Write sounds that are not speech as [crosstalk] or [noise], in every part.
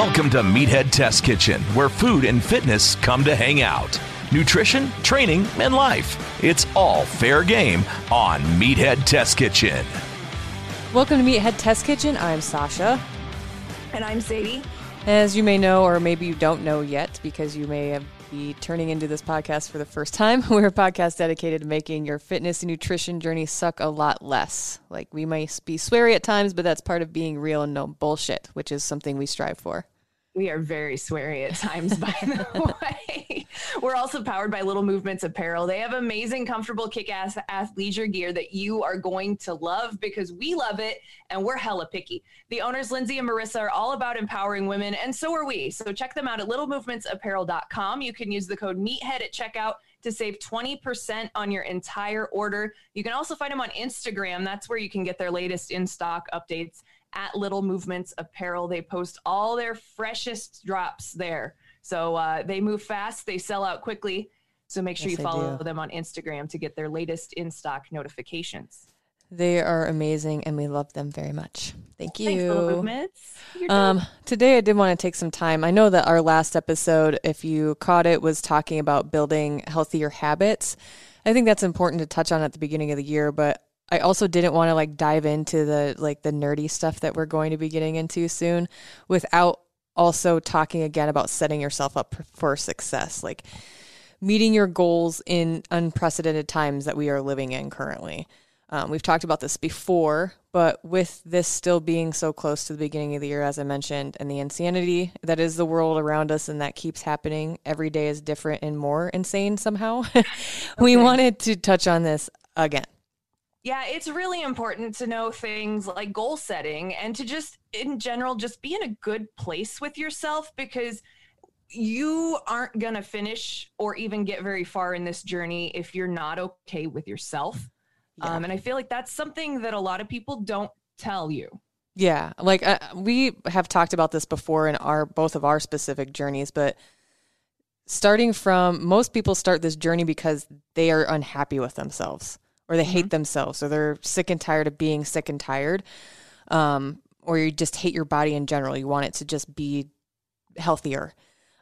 Welcome to Meathead Test Kitchen, where food and fitness come to hang out. Nutrition, training, and life. It's all fair game on Meathead Test Kitchen. Welcome to Meathead Test Kitchen. I'm Sausha. And I'm Sadie. As you may know, or maybe you don't know yet, because you may be turning into this podcast for the first time, [laughs] we're a podcast dedicated to making your fitness and nutrition journey suck a lot less. Like we might be sweary at times, but that's part of being real and no bullshit, which is something we strive for. We are very sweary at times, by the [laughs] way. We're also powered by Little Movements Apparel. They have amazing, comfortable, kick ass athleisure gear that you are going to love because we love it and we're hella picky. The owners, Lindsay and Marissa, are all about empowering women, and so are we. So check them out at littlemovementsapparel.com. You can use the code MEATHEAD at checkout to save 20% on your entire order. You can also find them on Instagram. That's where you can get their latest in stock updates at Little Movements Apparel. They post all their freshest drops there. So uh, they move fast, they sell out quickly. So make sure yes, you follow them on Instagram to get their latest in stock notifications. They are amazing and we love them very much. Thank you. Thanks, Little Movements. Um, today, I did want to take some time. I know that our last episode, if you caught it, was talking about building healthier habits. I think that's important to touch on at the beginning of the year, but I also didn't want to like dive into the like the nerdy stuff that we're going to be getting into soon without also talking again about setting yourself up for success, like meeting your goals in unprecedented times that we are living in currently. Um, we've talked about this before, but with this still being so close to the beginning of the year, as I mentioned, and the insanity that is the world around us and that keeps happening, every day is different and more insane somehow. [laughs] we wanted to touch on this again. Yeah, it's really important to know things like goal setting and to just, in general, just be in a good place with yourself because you aren't going to finish or even get very far in this journey if you're not okay with yourself. Yeah. Um, and I feel like that's something that a lot of people don't tell you. Yeah, like uh, we have talked about this before in our both of our specific journeys, but starting from most people start this journey because they are unhappy with themselves or they mm-hmm. hate themselves or they're sick and tired of being sick and tired um, or you just hate your body in general. You want it to just be healthier.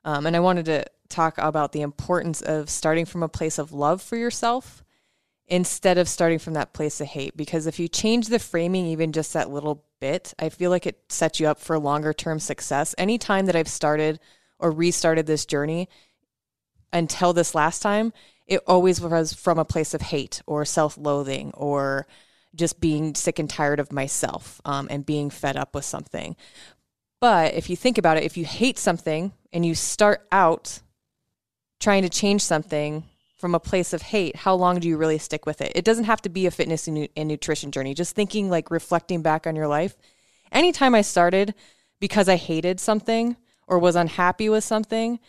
Um, and i wanted to talk about the importance of starting from a place of love for yourself instead of starting from that place of hate. Because if you change the framing even just that little bit i feel like it sets you up for longer term success. Anytime that i've started or restarted this journey until this last time it always was from a place of hate or self-loathing or just being sick and tired of myself um, and being fed up with something. But if you think about it, if you hate something and you start out trying to change something from a place of hate, how long do you really stick with it? It doesn't have to be a fitness and, and nutrition journey. Just thinking, like reflecting back on your life. Anytime I started because I hated something or was unhappy with something,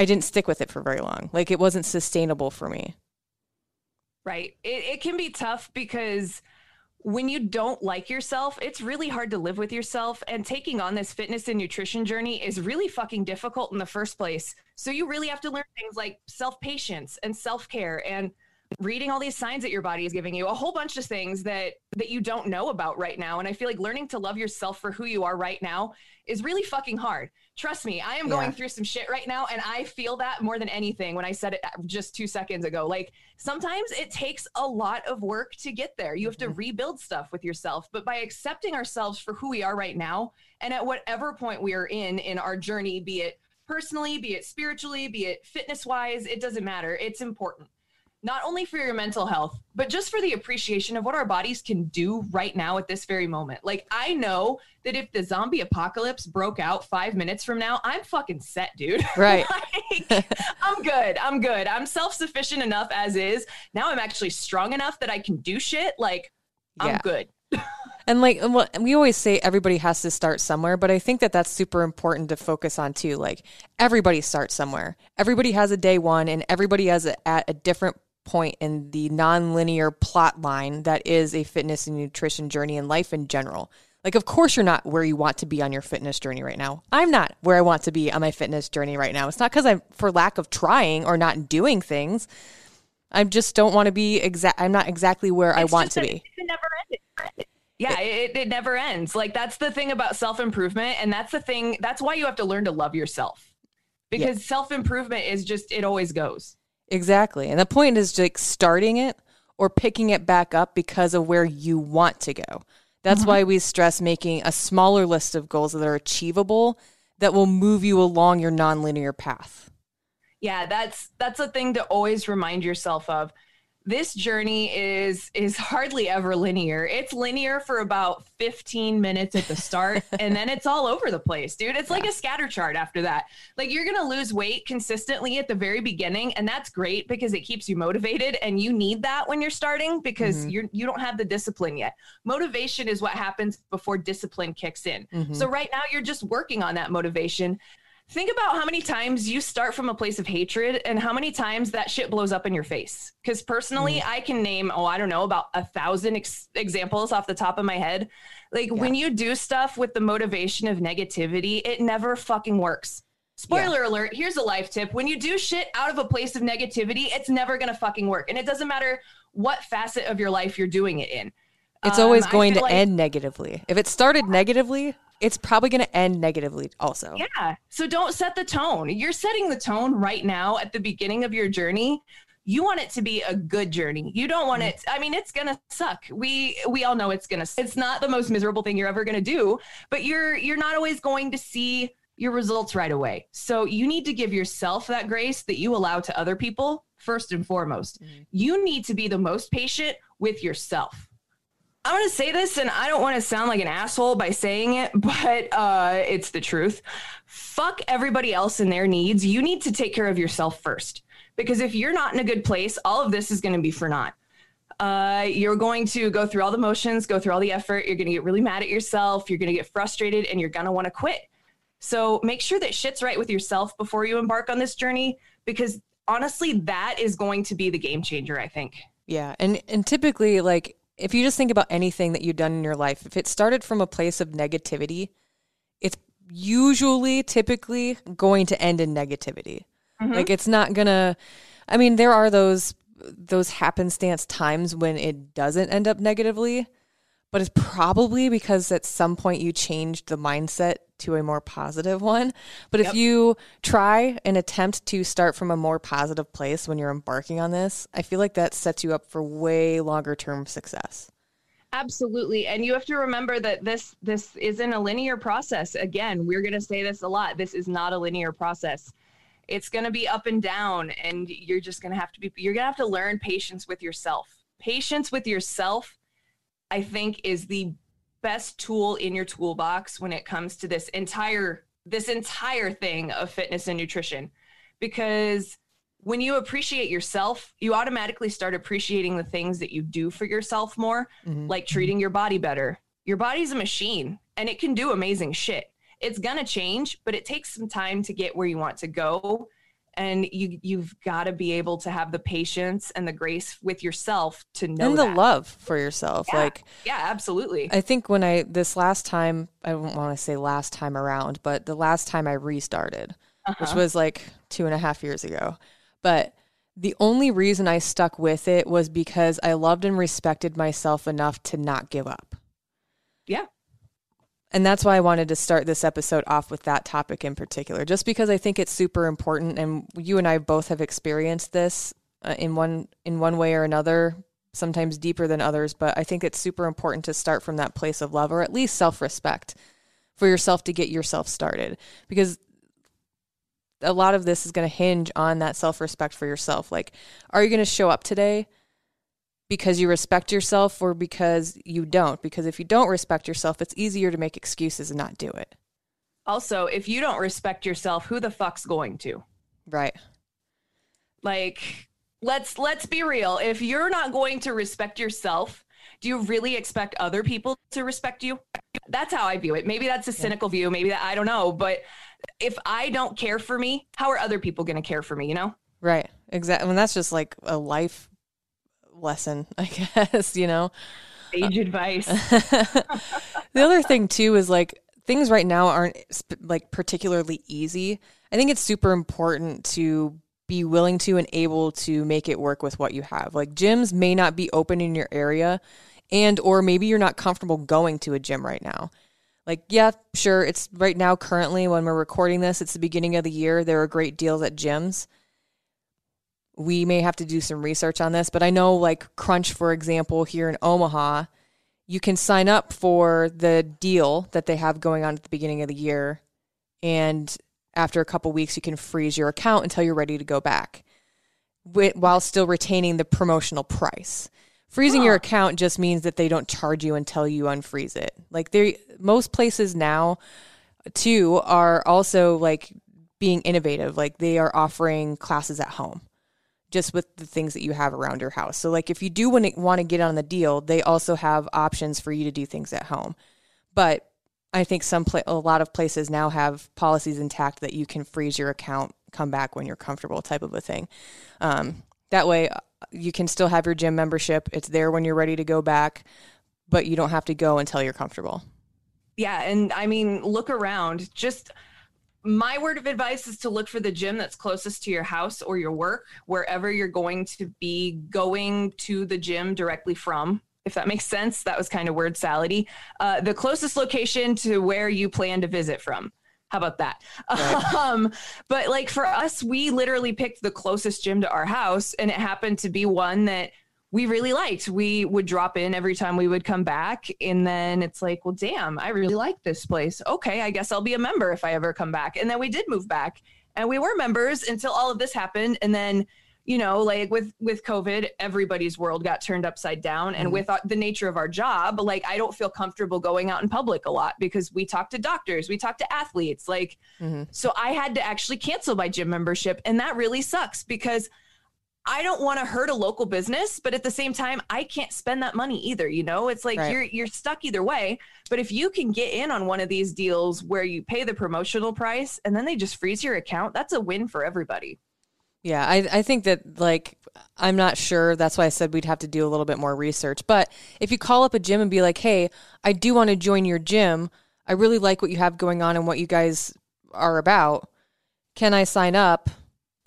I didn't stick with it for very long. Like it wasn't sustainable for me. Right. It, it can be tough because when you don't like yourself, it's really hard to live with yourself. And taking on this fitness and nutrition journey is really fucking difficult in the first place. So you really have to learn things like self patience and self care and reading all these signs that your body is giving you, a whole bunch of things that that you don't know about right now. And I feel like learning to love yourself for who you are right now is really fucking hard. Trust me, I am Yeah. going through some shit right now and I feel that more than anything when I said it just 2 seconds ago. Like sometimes it takes a lot of work to get there. You have to mm-hmm. rebuild stuff with yourself, but by accepting ourselves for who we are right now and at whatever point we are in in our journey, be it personally, be it spiritually, be it fitness wise, it doesn't matter. It's important. Not only for your mental health, but just for the appreciation of what our bodies can do right now at this very moment. Like, I know that if the zombie apocalypse broke out five minutes from now, I'm fucking set, dude. [laughs] Right. like, I'm good. I'm good. I'm self sufficient enough as is. Now I'm actually strong enough that I can do shit. Like, I'm Yeah. good. [laughs] And like we always say, everybody has to start somewhere, but I think that that's super important to focus on too. Like everybody starts somewhere. Everybody has a day one, and everybody has a, at a different point in the non-linear plot line that is a fitness and nutrition journey and life in general. Like, of course, you're not where you want to be on your fitness journey right now. I'm not where I want to be on my fitness journey right now. It's not because I'm for lack of trying or not doing things. I just don't want to be exact. I'm not exactly where I want just to that be. It never ended. Yeah, it, it never ends. Like that's the thing about self improvement, and that's the thing. That's why you have to learn to love yourself, because self improvement is just it always goes. Exactly. And the point is like starting it or picking it back up because of where you want to go. That's uh-huh. why we stress making a smaller list of goals that are achievable that will move you along your nonlinear path. Yeah, that's that's a thing to always remind yourself of. This journey is is hardly ever linear. It's linear for about 15 minutes at the start [laughs] and then it's all over the place, dude. It's like a scatter chart after that. Like you're going to lose weight consistently at the very beginning and that's great because it keeps you motivated and you need that when you're starting because mm-hmm. you're you don't have the discipline yet. Motivation is what happens before discipline kicks in. Mm-hmm. So right now you're just working on that motivation Think about how many times you start from a place of hatred and how many times that shit blows up in your face. Because personally, I can name, oh, I don't know, about a thousand ex- examples off the top of my head. Like when you do stuff with the motivation of negativity, it never fucking works. Spoiler alert, here's a life tip. When you do shit out of a place of negativity, it's never to fucking work. And it doesn't matter what facet of your life you're doing it in. It's Um, always going to like- end negatively. If it started negatively, it's probably going to end negatively also. Yeah. So don't set the tone. You're setting the tone right now at the beginning of your journey. You want it to be a good journey. You don't want it I mean it's going to suck. We we all know it's going to it's not the most miserable thing you're ever going to do, but you're you're not always going to see your results right away. So you need to give yourself that grace that you allow to other people first and foremost. Mm-hmm. You need to be the most patient with yourself. I'm going to say this, and I don't want to sound like an asshole by saying it, [laughs] but uh, it's the truth. Fuck everybody else and their needs. You need to take care of yourself first. Because if you're not in a good place, all of this is going to be for naught. Uh, you're going to go through all the motions, go through all the effort. You're going to get really mad at yourself. You're going to get frustrated, and you're going to want to quit. So make sure that shit's right with yourself before you embark on this journey, because honestly, that is going to be the game changer, I think. Yeah, and and typically, like if you just think about anything that you've done in your life, if it started from a place of negativity, it's usually typically going to end in negativity. Mm-hmm. Like it's not gonna. I mean, there are those those happenstance times when it doesn't end up negatively, but it's probably because at some point you changed the mindset to a more positive one. But if you try and attempt to start from a more positive place when you're embarking on this, I feel like that sets you up for way longer term success. Absolutely. And you have to remember that this this isn't a linear process. Again, we're going to say this a lot. This is not a linear process. It's going to be up and down and you're just going to have to be you're going to have to learn patience with yourself. Patience with yourself I think is the best tool in your toolbox when it comes to this entire this entire thing of fitness and nutrition because when you appreciate yourself, you automatically start appreciating the things that you do for yourself more, mm-hmm. like treating your body better. Your body's a machine and it can do amazing shit. It's gonna change, but it takes some time to get where you want to go. And you you've got to be able to have the patience and the grace with yourself to know and the that. love for yourself. Yeah. Like Yeah, absolutely. I think when I this last time, I don't want to say last time around, but the last time I restarted, which uh-huh. was like two and a half years ago. But The only reason I stuck with it was because I loved and respected myself enough to not give up. Yeah. And that's why I wanted to start this episode off with that topic in particular, just because I think it's super important. And you and I both have experienced this uh, in one in one way or another, sometimes deeper than others. But I think it's super important to start from that place of love, or at least self respect, for yourself to get yourself started, because a lot of this is going to hinge on that self respect for yourself. Like, are you going to show up today? Because you respect yourself or because you don't. Because if you don't respect yourself, it's easier to make excuses and not do it. Also, if you don't respect yourself, who the fuck's going to? Right. Like let's let's be real. If you're not going to respect yourself, do you really expect other people to respect you? That's how I view it. Maybe that's a cynical yeah. view, maybe that I don't know, but if I don't care for me, how are other people going to care for me, you know? Right. Exactly. And that's just like a life lesson, [laughs] I guess, you know? Age advice. [laughs] the other thing, too, is like things right now aren't like particularly easy. I think it's super important to be willing to and able to make it work with what you have. Like gyms may not be open in your area and or maybe you're not comfortable going to a gym right now. Like yeah, sure, it's right now currently when we're recording this, it's the beginning of the year. There are great deals at gyms we may have to do some research on this, but I know like Crunch, for example, here in Omaha, you can sign up for the deal that they have going on at the beginning of the year. And after a couple weeks, you can freeze your account until you're ready to go back while still retaining the promotional price. Freezing huh. your account just means that they don't charge you until you unfreeze it. Like they most places now too are also like being innovative. Like they are offering classes at home just with the things that you have around your house. So like if you do want to want to get on the deal, they also have options for you to do things at home. But I think some pla- a lot of places now have policies intact that you can freeze your account, come back when you're comfortable, type of a thing. Um, that way, uh, you can still have your gym membership. It's there when you're ready to go back, but you don't have to go until you're comfortable. Yeah, and I mean, look around. Just my word of advice is to look for the gym that's closest to your house or your work, wherever you're going to be going to the gym directly from. If that makes sense, that was kind of word salady. Uh, the closest location to where you plan to visit from. How about that? Right. [laughs] Um, but like for us, we literally picked the closest gym to our house, and it happened to be one that we really liked. We would drop in every time we would come back. And then it's like, well, damn, I really like this place. Okay, I guess I'll be a member if I ever come back. And then we did move back and we were members until all of this happened. And then, you know, like with with COVID, everybody's world got turned upside down. And mm-hmm. with the nature of our job, like I don't feel comfortable going out in public a lot because we talk to doctors, we talk to athletes. Like, mm-hmm. so I had to actually cancel my gym membership. And that really sucks because I don't want to hurt a local business, but at the same time, I can't spend that money either. You know, it's like right. you're you're stuck either way. But if you can get in on one of these deals where you pay the promotional price and then they just freeze your account, that's a win for everybody. Yeah, I, I think that like I'm not sure. That's why I said we'd have to do a little bit more research. But if you call up a gym and be like, "Hey, I do want to join your gym. I really like what you have going on and what you guys are about. Can I sign up?"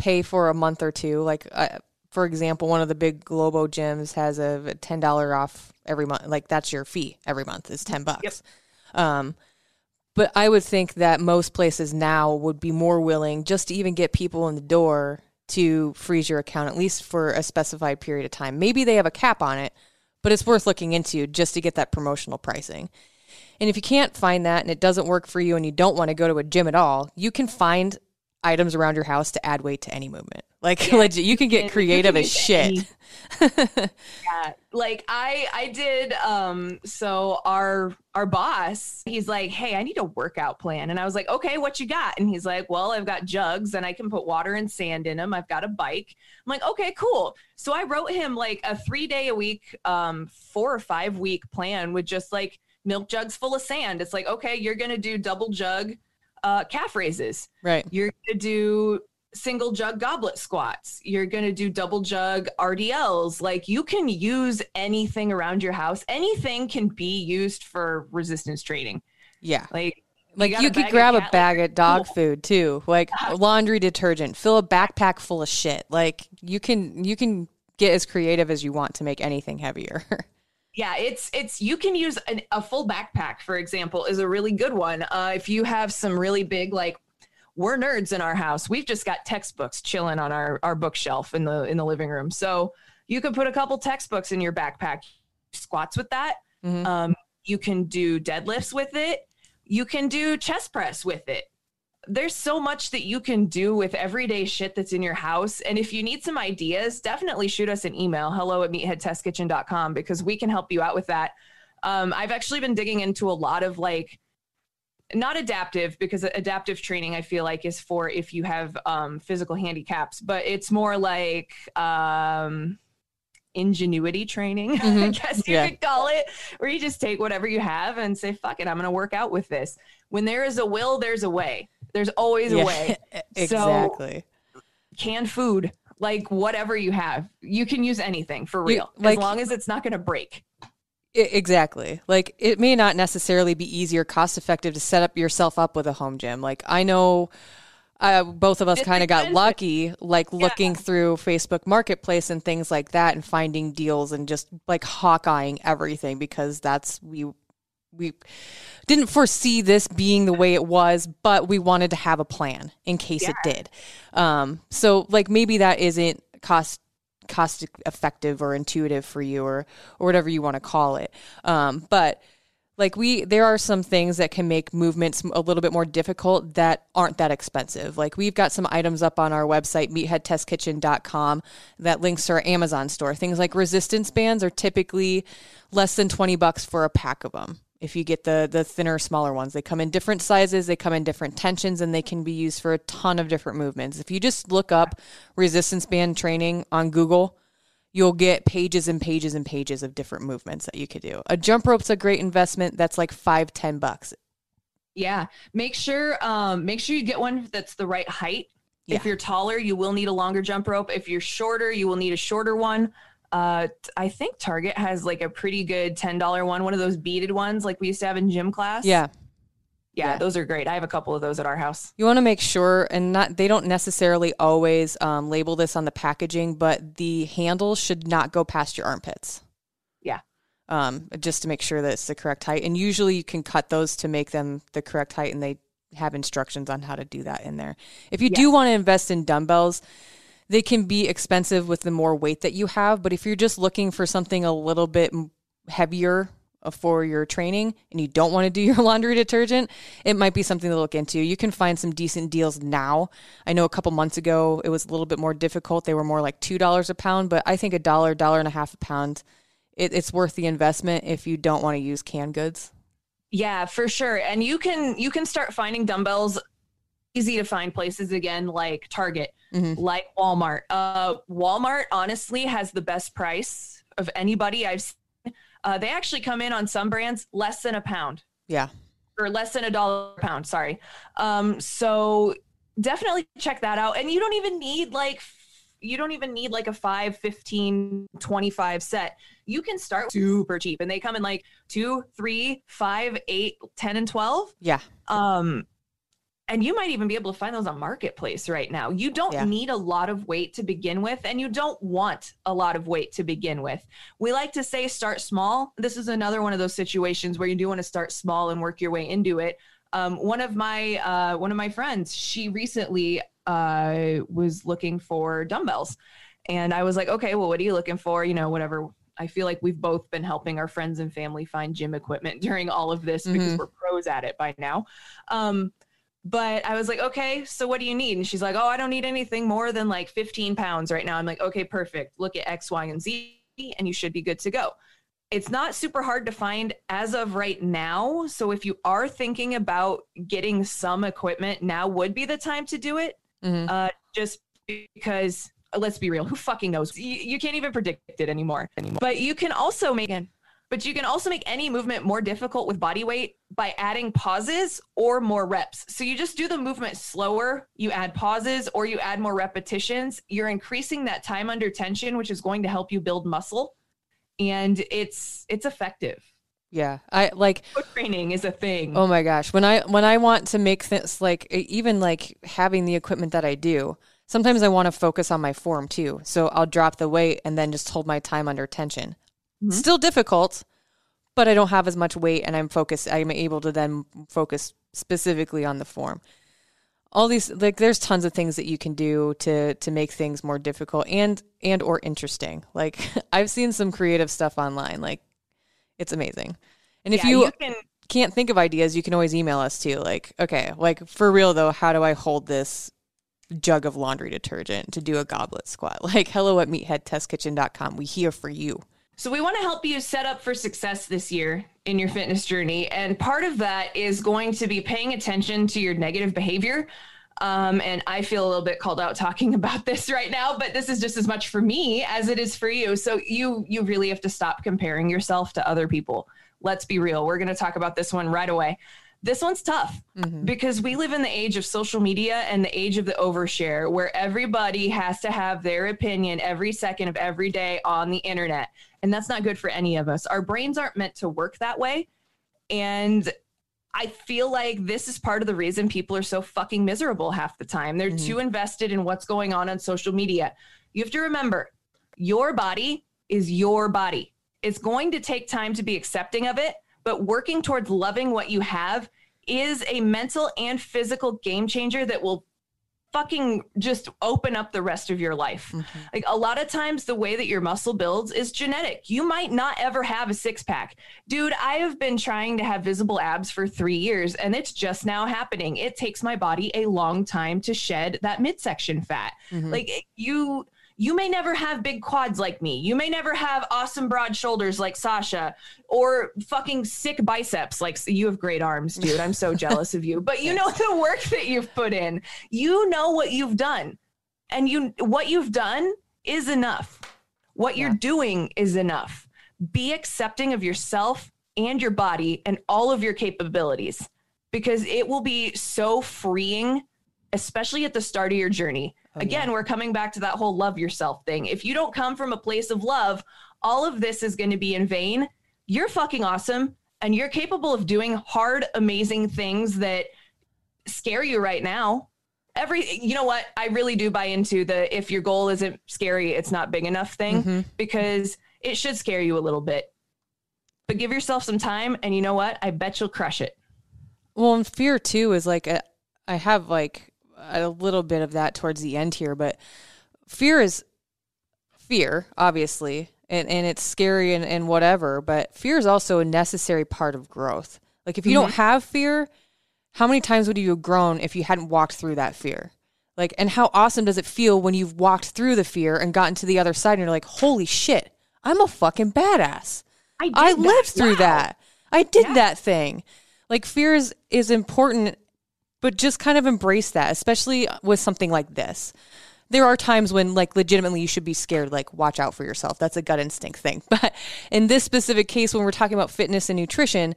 Pay for a month or two. Like, uh, for example, one of the big Globo gyms has a ten dollar off every month. Like that's your fee every month is ten bucks. Yep. Um, but I would think that most places now would be more willing just to even get people in the door to freeze your account at least for a specified period of time. Maybe they have a cap on it, but it's worth looking into just to get that promotional pricing. And if you can't find that and it doesn't work for you and you don't want to go to a gym at all, you can find items around your house to add weight to any movement. Like yeah, legit, you can get creative as [laughs] shit. yeah, like I I did. Um, so our our boss, he's like, "Hey, I need a workout plan," and I was like, "Okay, what you got?" And he's like, "Well, I've got jugs and I can put water and sand in them. I've got a bike." I'm like, "Okay, cool." So I wrote him like a three day a week, um, four or five week plan with just like milk jugs full of sand. It's like, okay, you're gonna do double jug uh, calf raises. Right. You're going to do single jug goblet squats. You're going to do double jug RDLs. Like you can use anything around your house. Anything can be used for resistance training. Yeah. Like Like you a could grab a bag of dog Cool. food too, like laundry detergent. Fill a backpack full of shit. Like you can you can get as creative as you want to make anything heavier. [laughs] Yeah, it's it's you can use an, a full backpack, for example, is a really good one. Uh, if you have some really big like we're nerds in our house. We've just got textbooks chilling on our our bookshelf in the in the living room. So you can put a couple textbooks in your backpack. Squats with that. Mhm. Um, you can do deadlifts with it. You can do chest press with it. There's so much that you can do with everyday shit that's in your house. And if you need some ideas, definitely shoot us an email hello at meatheadtestkitchen.com because we can help you out with that. Um, I've actually been digging into a lot of like, not adaptive because adaptive training I feel like is for if you have um, physical handicaps, but it's more like um, ingenuity training, [laughs] I Mhm. guess you Yeah. could call it, where you just take whatever you have and say, fuck it, I'm going to work out with this. When there is a will, there's a way. There's always a way. [laughs] exactly. Canned food, like whatever you have, you can use anything for You- real, like- as long as it's not going to break. I- exactly. Like it may not necessarily be easy or cost effective to set up yourself up with a home gym. Like I know uh, both of us kind of got lucky, like looking through Facebook Marketplace and things like that, and finding deals and just like hawkeyeing everything because that's we we didn't foresee this being the way it was, but we wanted to have a plan in case it did. Um, so like maybe that isn't cost cost effective or intuitive for you or or whatever you want to call it. Um, but like we there are some things that can make movements a little bit more difficult that aren't that expensive like we've got some items up on our website meatheadtestkitchen.com that links to our amazon store things like resistance bands are typically less than 20 bucks for a pack of them if you get the the thinner smaller ones they come in different sizes they come in different tensions and they can be used for a ton of different movements if you just look up resistance band training on google you'll get pages and pages and pages of different movements that you could do. A jump rope's a great investment. That's like five, ten bucks. Yeah. Make sure um make sure you get one that's the right height. If you're taller, you will need a longer jump rope. If you're shorter, you will need a shorter one. Uh I think Target has like a pretty good $10 one, one of those beaded ones like we used to have in gym class. Yeah. Yeah, yeah. those are great. I have a couple of those at our house. You want to make sure, and not they don't necessarily always um, label this on the packaging, but the handle should not go past your armpits. Yeah. Um, just to make sure that it's the correct height. And usually you can cut those to make them the correct height, and they have instructions on how to do that in there. If you do want to invest in dumbbells, they can be expensive with the more weight that you have. But if you're just looking for something a little bit heavier uh, for your training and you don't want to do your [laughs] laundry detergent, it might be something to look into. You can find some decent deals now. I know a couple months ago it was a little bit more difficult. They were more like $2 a pound, but I think a dollar, dollar and a half a pound, it, it's worth the investment if you don't want to use canned goods. Yeah, for sure. And you can you can start finding dumbbells easy to find places again like Target, Mhm. like Walmart. Uh Walmart honestly has the best price of anybody I've seen. Uh, they actually come in on some brands less than a pound Yeah. or less than a dollar a pound, sorry. Um so definitely check that out and you don't even need like you don't even need like a 5 15 25 set you can start super cheap and they come in like two three five eight 10 and 12 Yeah. um and you might even be able to find those on marketplace right now. You don't Yeah. need a lot of weight to begin with and you don't want a lot of weight to begin with. We like to say start small. This is another one of those situations where you do want to start small and work your way into it. Um, one of my uh, one of my friends she recently uh, was looking for dumbbells. And i was like okay well what are you looking for? You know whatever. I feel like we've both been helping our friends and family find gym equipment [laughs] during all of this because Mhm. we're pros at it by now. Um, but I was like, okay, so what do you need? And she's like, oh, I don't need anything more than like 15 pounds right now. I'm like, okay, perfect. Look at X, Y, and Z, and you should be good to go. It's not super hard to find as of right now. So if you are thinking about getting some equipment, now would be the time to do it. Mhm. Uh, just because, let's be real, who fucking knows? You, you can't even predict it anymore. anymore. But you can also make it. But you can also make any movement more difficult with body weight by adding pauses or more reps. So you just do the movement slower, you add pauses or you add more repetitions. You're increasing that time under tension, which is going to help you build muscle. And it's it's effective. Yeah. I like foot training is a thing. Oh my gosh. When I when I want to make things like even like having the equipment that I do, sometimes I want to focus on my form too. So I'll drop the weight and then just hold my time under tension. Mm-hmm. Still difficult, but I don't have as much weight and I'm focused I'm able to then focus specifically on the form. All these like there's tons of things that you can do to to make things more difficult and and or interesting. Like [laughs] I've seen some creative stuff online like it's amazing. And if Yeah, you, you can- can't think of ideas, you can always email us too. Like, okay, like for real though, how do I hold this jug of laundry detergent to do a goblet squat? [laughs] Like, hello at meatheadtestkitchen.com. We here for you. So we want to help you set up for success this year in your fitness journey. And part of that is going to be paying attention to your negative behavior. Um, and I feel a little bit called out talking [laughs] about this right now, but this is just as much for me as it is for you. So you you really have to stop comparing yourself to other people. Let's be real. We're going to talk about this one right away. This one's tough because we live in the age of social media and the age of the overshare where everybody has to have their opinion every second of every day on the internet. And that's not good for any of us. Our brains aren't meant to work that way. And I feel like this is part of the reason people are so fucking miserable half the time. They're mm-hmm. too invested in what's going on on social media. You have to remember your body is your body. It's going to take time to be accepting of it, but working towards loving what you have is a mental and physical game changer that will fucking just open up the rest of your life. Mm-hmm. Like a lot of times, the way that your muscle builds is genetic. You might not ever have a six pack. Dude, I have been trying to have visible abs for three years and it's just now happening. It takes my body a long time to shed that midsection fat. Mm-hmm. Like you. You may never have big quads like me. You may never have awesome broad shoulders like Sausha or fucking sick biceps like you have great arms, dude. I'm so jealous of you. But you know the work that you've put in. You know what you've done. And you what you've done is enough. What you're doing is enough. Be accepting of yourself and your body and all of your capabilities because it will be so freeing especially at the start of your journey. Oh, Again, we're coming back to that whole love yourself thing. If you don't come from a place of love, all of this is going to be in vain. You're fucking awesome and you're capable of doing hard, amazing things that scare you right now. Every, you know what? I really do buy into the if your goal isn't scary, it's not big enough thing mm-hmm. because it should scare you a little bit. But give yourself some time and you know what? I bet you'll crush it. Well, and fear too is like, a, I have like a little bit of that towards the end here, but fear is fear, obviously, and, and it's scary and, and whatever, but fear is also a necessary part of growth. Like, if you don't mm-hmm. have fear, how many times would you have grown if you hadn't walked through that fear? Like, and how awesome does it feel when you've walked through the fear and gotten to the other side and you're like, holy shit, I'm a fucking badass. I, did I that. lived through Wow. that. I did Yeah. that thing. Like fear is, is important, but just kind of embrace that, especially with something like this. There are times when like legitimately you should be scared, like watch out for yourself. That's a gut instinct thing. [laughs] But in this specific case, when we're talking about fitness and nutrition,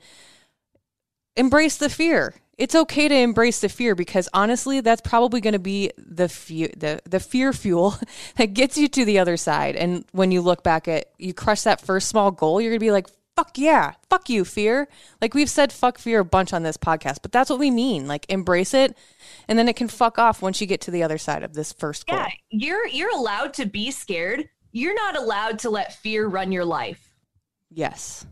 embrace the fear. It's okay to embrace the fear because honestly, that's probably going to be the fear, the the fear fuel [laughs] that gets you to the other side. And when you look back at you crush that first small goal, you're going to be like, "Fuck yeah, fuck you, fear." Like we've said, "Fuck fear" a bunch on this podcast, but that's what we mean. Like embrace it, and then it can fuck off once you get to the other side of this first goal. Yeah, you're you're allowed to be scared. You're not allowed to let fear run your life. Yes,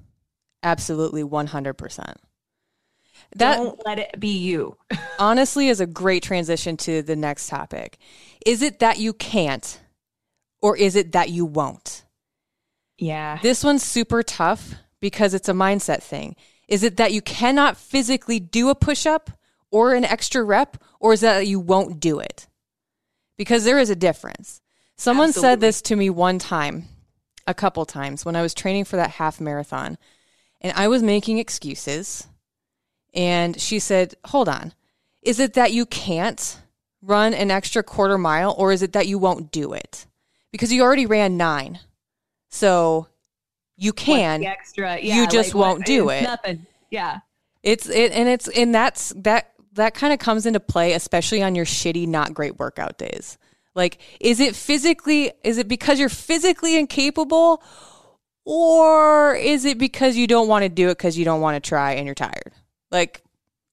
absolutely, one hundred percent. That Don't let it be you. [laughs] honestly is a great transition to the next topic. Is it that you can't or is it that you won't? Yeah. This one's super tough because it's a mindset thing. Is it that you cannot physically do a push up or an extra rep or is that you won't do it? Because there is a difference. Someone said this to me one time, a couple times when I was training for that half marathon and I was making excuses. And she said, Hold on. Is it that you can't run an extra quarter mile or is it that you won't do it? Because you already ran nine. So you What's can. the extra. you just like, won't do it. Nothing. Yeah. It's it and it's and that's that that kind of comes into play especially on your shitty not great workout days. Like is it physically is it because you're physically incapable Or is it because you don't want to do it because you don't want to try and you're tired? Like,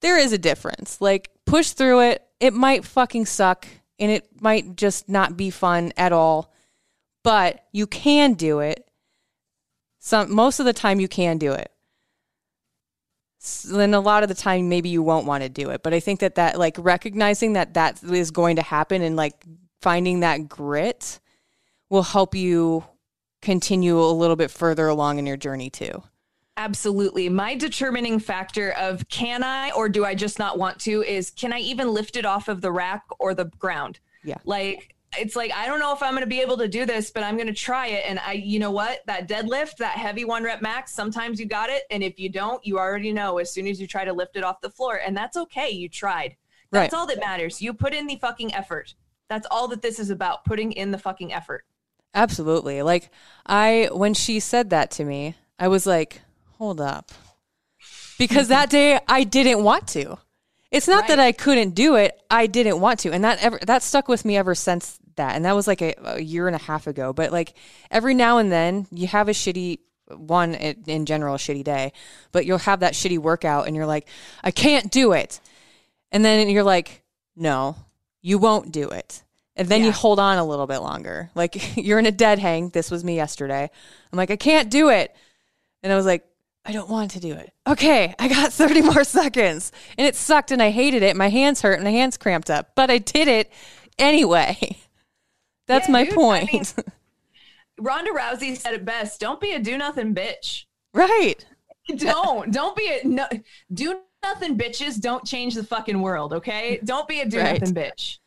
there is a difference. Like, push through it. It might fucking suck and it might just not be fun at all, but you can do it. Some most of the time you can do it. Then a lot of the time maybe you won't want to do it, but I think that that like recognizing that that is going to happen and like finding that grit will help you continue a little bit further along in your journey too. Absolutely. My determining factor of can I or do I just not want to is can I even lift it off of the rack or the ground? Yeah. Like it's like I don't know if I'm going to be able to do this, but I'm going to try it and I you know what? That deadlift, that heavy one rep max, sometimes you got it and if you don't, you already know as soon as you try to lift it off the floor and that's okay. You tried. That's Right. all that matters. You put in the fucking effort. That's all that this is about, putting in the fucking effort. Absolutely. Like I when she said that to me, I was like, "Hold up." Because that day I didn't want to. It's not that I couldn't do it, I didn't want to. And that ever that stuck with me ever since that. And that was like a, a year and a half ago, but like every now and then you have a shitty one in general a shitty day, but you'll have that shitty workout and you're like, "I can't do it." And then you're like, "No, you won't do it." And then you hold on a little bit longer. Like [laughs] you're in a dead hang. This was me yesterday. I'm like, I can't do it. And I was like, I don't want to do it. Okay, I got [laughs] 30 more seconds. And it sucked and I hated it. My hands hurt and my hands cramped up, but I did it anyway. [laughs] That's Yeah, my dude, I point. mean- [laughs] Ronda Rousey said it best. Don't be a do nothing bitch. right. [laughs] Don't. Don't be a no do nothing bitches. Don't change the fucking world, okay? Don't be a do Right. nothing bitch.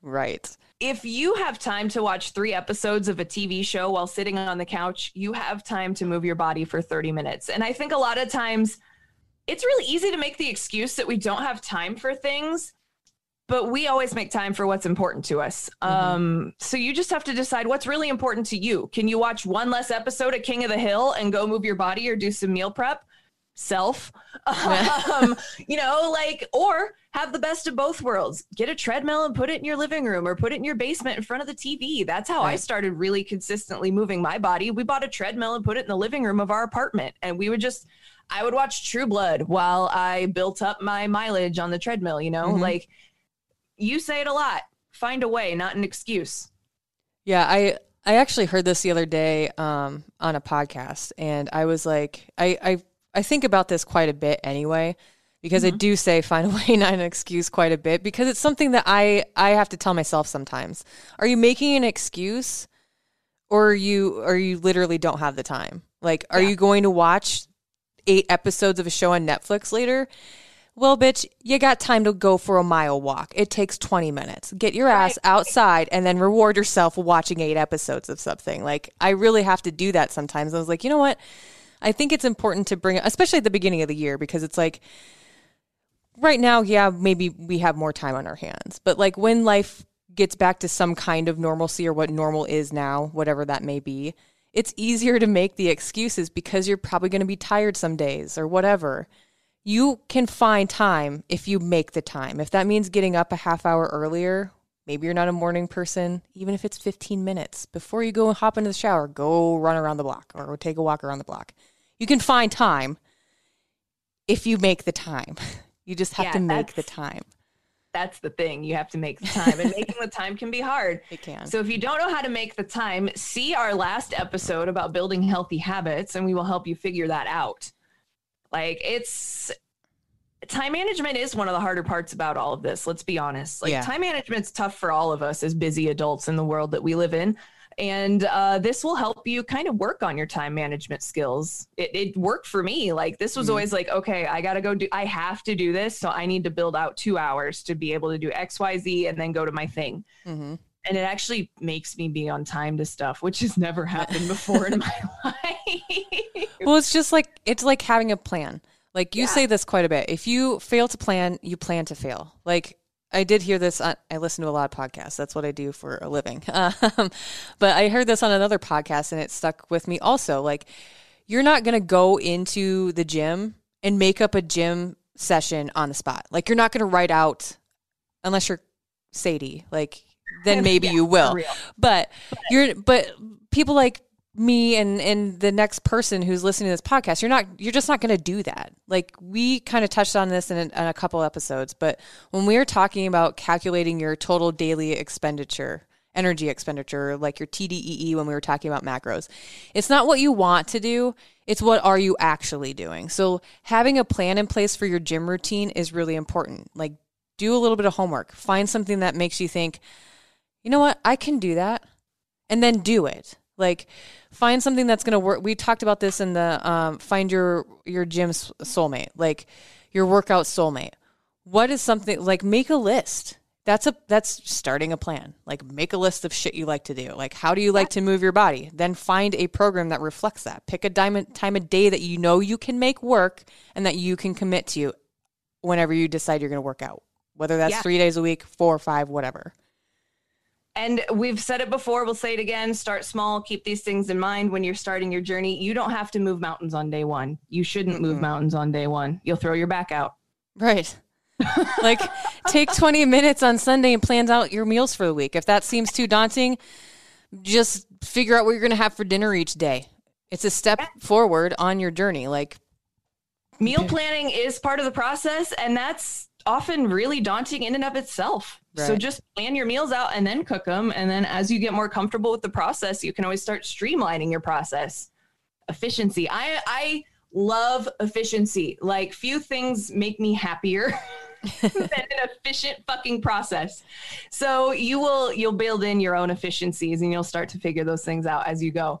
Right. If you have time to watch three episodes of a TV show while sitting on the couch, you have time to move your body for 30 minutes. And I think a lot of times it's really easy to make the excuse that we don't have time for things, but we always make time for what's important to us. Um, so you just have to decide what's really important to you. Can you watch one less episode of King of the Hill and go move your body or do some meal prep? Self, [laughs] um, you know, like, or have the best of both worlds. Get a treadmill and put it in your living room or put it in your basement in front of the TV. That's how I started really consistently moving my body. We bought a treadmill and put it in the living room of our apartment, and we would just I would watch True Blood while I built up my mileage on the treadmill, you know? Mhm. Like you say it a lot. Find a way, not an excuse. Yeah, I I actually heard this the other day um, on a podcast, and I was like, I I I think about this quite a bit anyway, because I do say find a way, [laughs] not an excuse, quite a bit, because it's something that I I have to tell myself sometimes. Are you making an excuse, or are you or you literally don't have the time? Like, are Yeah. you going to watch eight episodes of a show on Netflix later? Well, bitch, you got time to go for a mile walk. It takes 20 minutes. Get your ass outside and then reward yourself watching eight episodes of something. Like, I really have to do that sometimes. I was like, you know what? I think it's important to bring, especially at the beginning of the year, because it's like, right now, yeah, maybe we have more time on our hands. But like when life gets back to some kind of normalcy or what normal is now, whatever that may be, it's easier to make the excuses because you're probably going to be tired some days or whatever. You can find time if you make the time. If that means getting up a half hour earlier, maybe you're not a morning person, even if it's 15 minutes before you go and hop into the shower, go run around the block or take a walk around the block. You can find time if you make the time. [laughs] You just have Yeah, to make the time. That's the thing. You have to make the time, and [laughs] making the time can be hard. It can. So if you don't know how to make the time, see our last episode about building healthy habits, and we will help you figure that out. Like it's time management is one of the harder parts about all of this. Let's be honest. Like Yeah. time management's tough for all of us as busy adults in the world that we live in. And uh, this will help you kind of work on your time management skills. It, it worked for me. Like this was always like, okay, I got to go do, I have to do this. So I need to build out two hours to be able to do X, Y, Z, and then go to my thing hmm and it actually makes me be on time to stuff which has never happened before in my [laughs] life Well, it's just like it's like having a plan. Like you Yeah. say this quite a bit. If you fail to plan, you plan to fail. Like I did hear this. On, I listen to a lot of podcasts. That's what I do for a living. [laughs] Um, but I heard this on another podcast, and it stuck with me. Also, like you're not going to go into the gym and make up a gym session on the spot. Like you're not going to write out unless you're Sadie. Like then [laughs] maybe Yeah, you will. But you're but people like me and and the next person who's listening to this podcast you're not you're just not going to do that. Like we kind of touched on this in, in a couple episodes but when we are talking about calculating your total daily expenditure energy expenditure like your TDEE when we were talking about macros it's not what you want to do it's what are you actually doing. So having a plan in place for your gym routine is really important. Like do a little bit of homework. Find something that makes you think you know what I can do that and then do it like find something that's going to work. We talked about this in the um, find your your gym soulmate, like your workout soulmate. What is something like make a list. That's a that's starting a plan. Like make a list of shit you like to do. Like how do you like to move your body? Then find a program that reflects that. Pick a diamond, time of day that you know you can make work and that you can commit to whenever you decide you're going to work out. Whether that's yeah. 3 days a week, 4 or 5, whatever. And we've said it before, we'll say it again start small, keep these things in mind when you're starting your journey. You don't have to move mountains on day one. You shouldn't mm-hmm. move mountains on day one. You'll throw your back out. Right. [laughs] like take 20 minutes on Sunday and plan out your meals for the week. If that seems too daunting, just figure out what you're going to have for dinner each day. It's a step yeah. forward on your journey. Like meal planning is part of the process and that's often really daunting in and of itself. Right. So just plan your meals out and then cook them. And then as you get more comfortable with the process, you can always start streamlining your process. Efficiency. I I love efficiency. Like few things make me happier [laughs] than an efficient fucking process. So you will you'll build in your own efficiencies and you'll start to figure those things out as you go.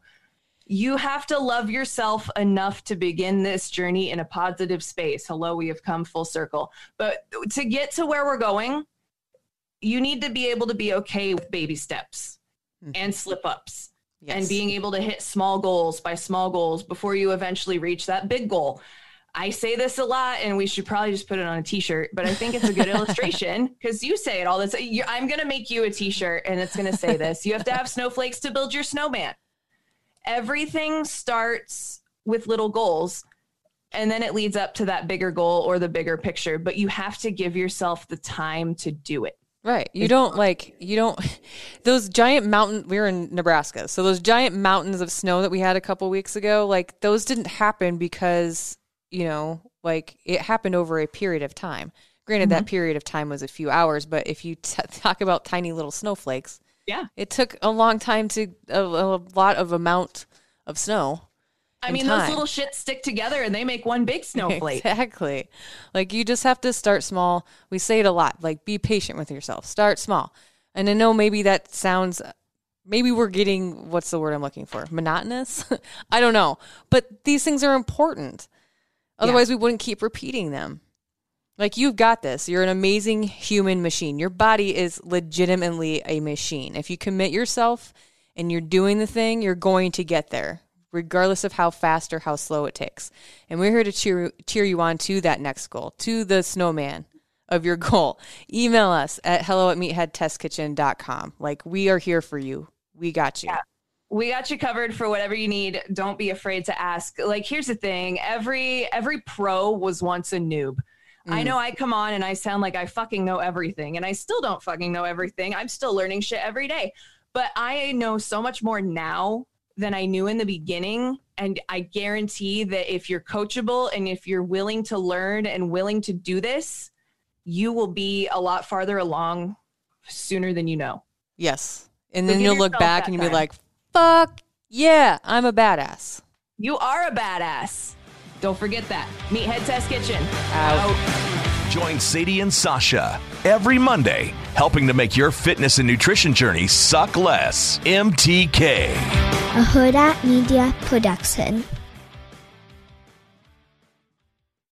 You have to love yourself enough to begin this journey in a positive space. Hello, we have come full circle. But to get to where we're going, you need to be able to be okay with baby steps mm-hmm. and slip ups yes. and being able to hit small goals by small goals before you eventually reach that big goal. I say this a lot, and we should probably just put it on a T-shirt. But I think it's a good [laughs] illustration because you say it all the time. I'm going to make you a T-shirt, and it's going to say this: You have to have snowflakes to build your snowman. Everything starts with little goals, and then it leads up to that bigger goal or the bigger picture. But you have to give yourself the time to do it. Right. You don't like, you don't, [laughs] those giant mountain, we were in Nebraska. So those giant mountains of snow that we had a couple weeks ago, like those didn't happen because, you know, like it happened over a period of time. Granted, mm-hmm. that period of time was a few hours, but if you t- [laughs] talk about tiny little snowflakes, yeah, it took a long time to, a, a lot of amount of snow I mean, time. those little shits stick together and they make one big [laughs] snowflake. Exactly. Like you just have to start small. We say it a lot. Like be patient with yourself. Start small. And I know maybe that sounds maybe we're getting what's the word I'm looking for? Monotonous? [laughs] I don't know. But these things are important. Otherwise yeah. we wouldn't keep repeating them. Like you've got this. You're an amazing human machine. Your body is legitimately a machine. If you commit yourself and you're doing the thing, you're going to get there regardless of how fast or how slow it takes. And we're here to cheer, cheer you on to that next goal, to the snowman of your goal. Email us at hello at meatheadtestkitchen.com. Like, we are here for you. We got you. Yeah. We got you covered for whatever you need. Don't be afraid to ask. Like, here's the thing every every pro was once a noob. Mm. I know I come on and I sound like I fucking know everything, and I still don't fucking know everything. I'm still learning shit every day. But I know so much more now than I knew in the beginning. And I guarantee that if you're coachable and if you're willing to learn and willing to do this, you will be a lot farther along sooner than you know. Yes. And so then you'll look back and you'll be like, fuck yeah, I'm a badass. You are a badass. Don't forget that. Meathead Test Kitchen. Out. Out. Join Sadie and Sausha every Monday, helping to make your fitness and nutrition journey suck less. MTK. A Hurrdat Media Production.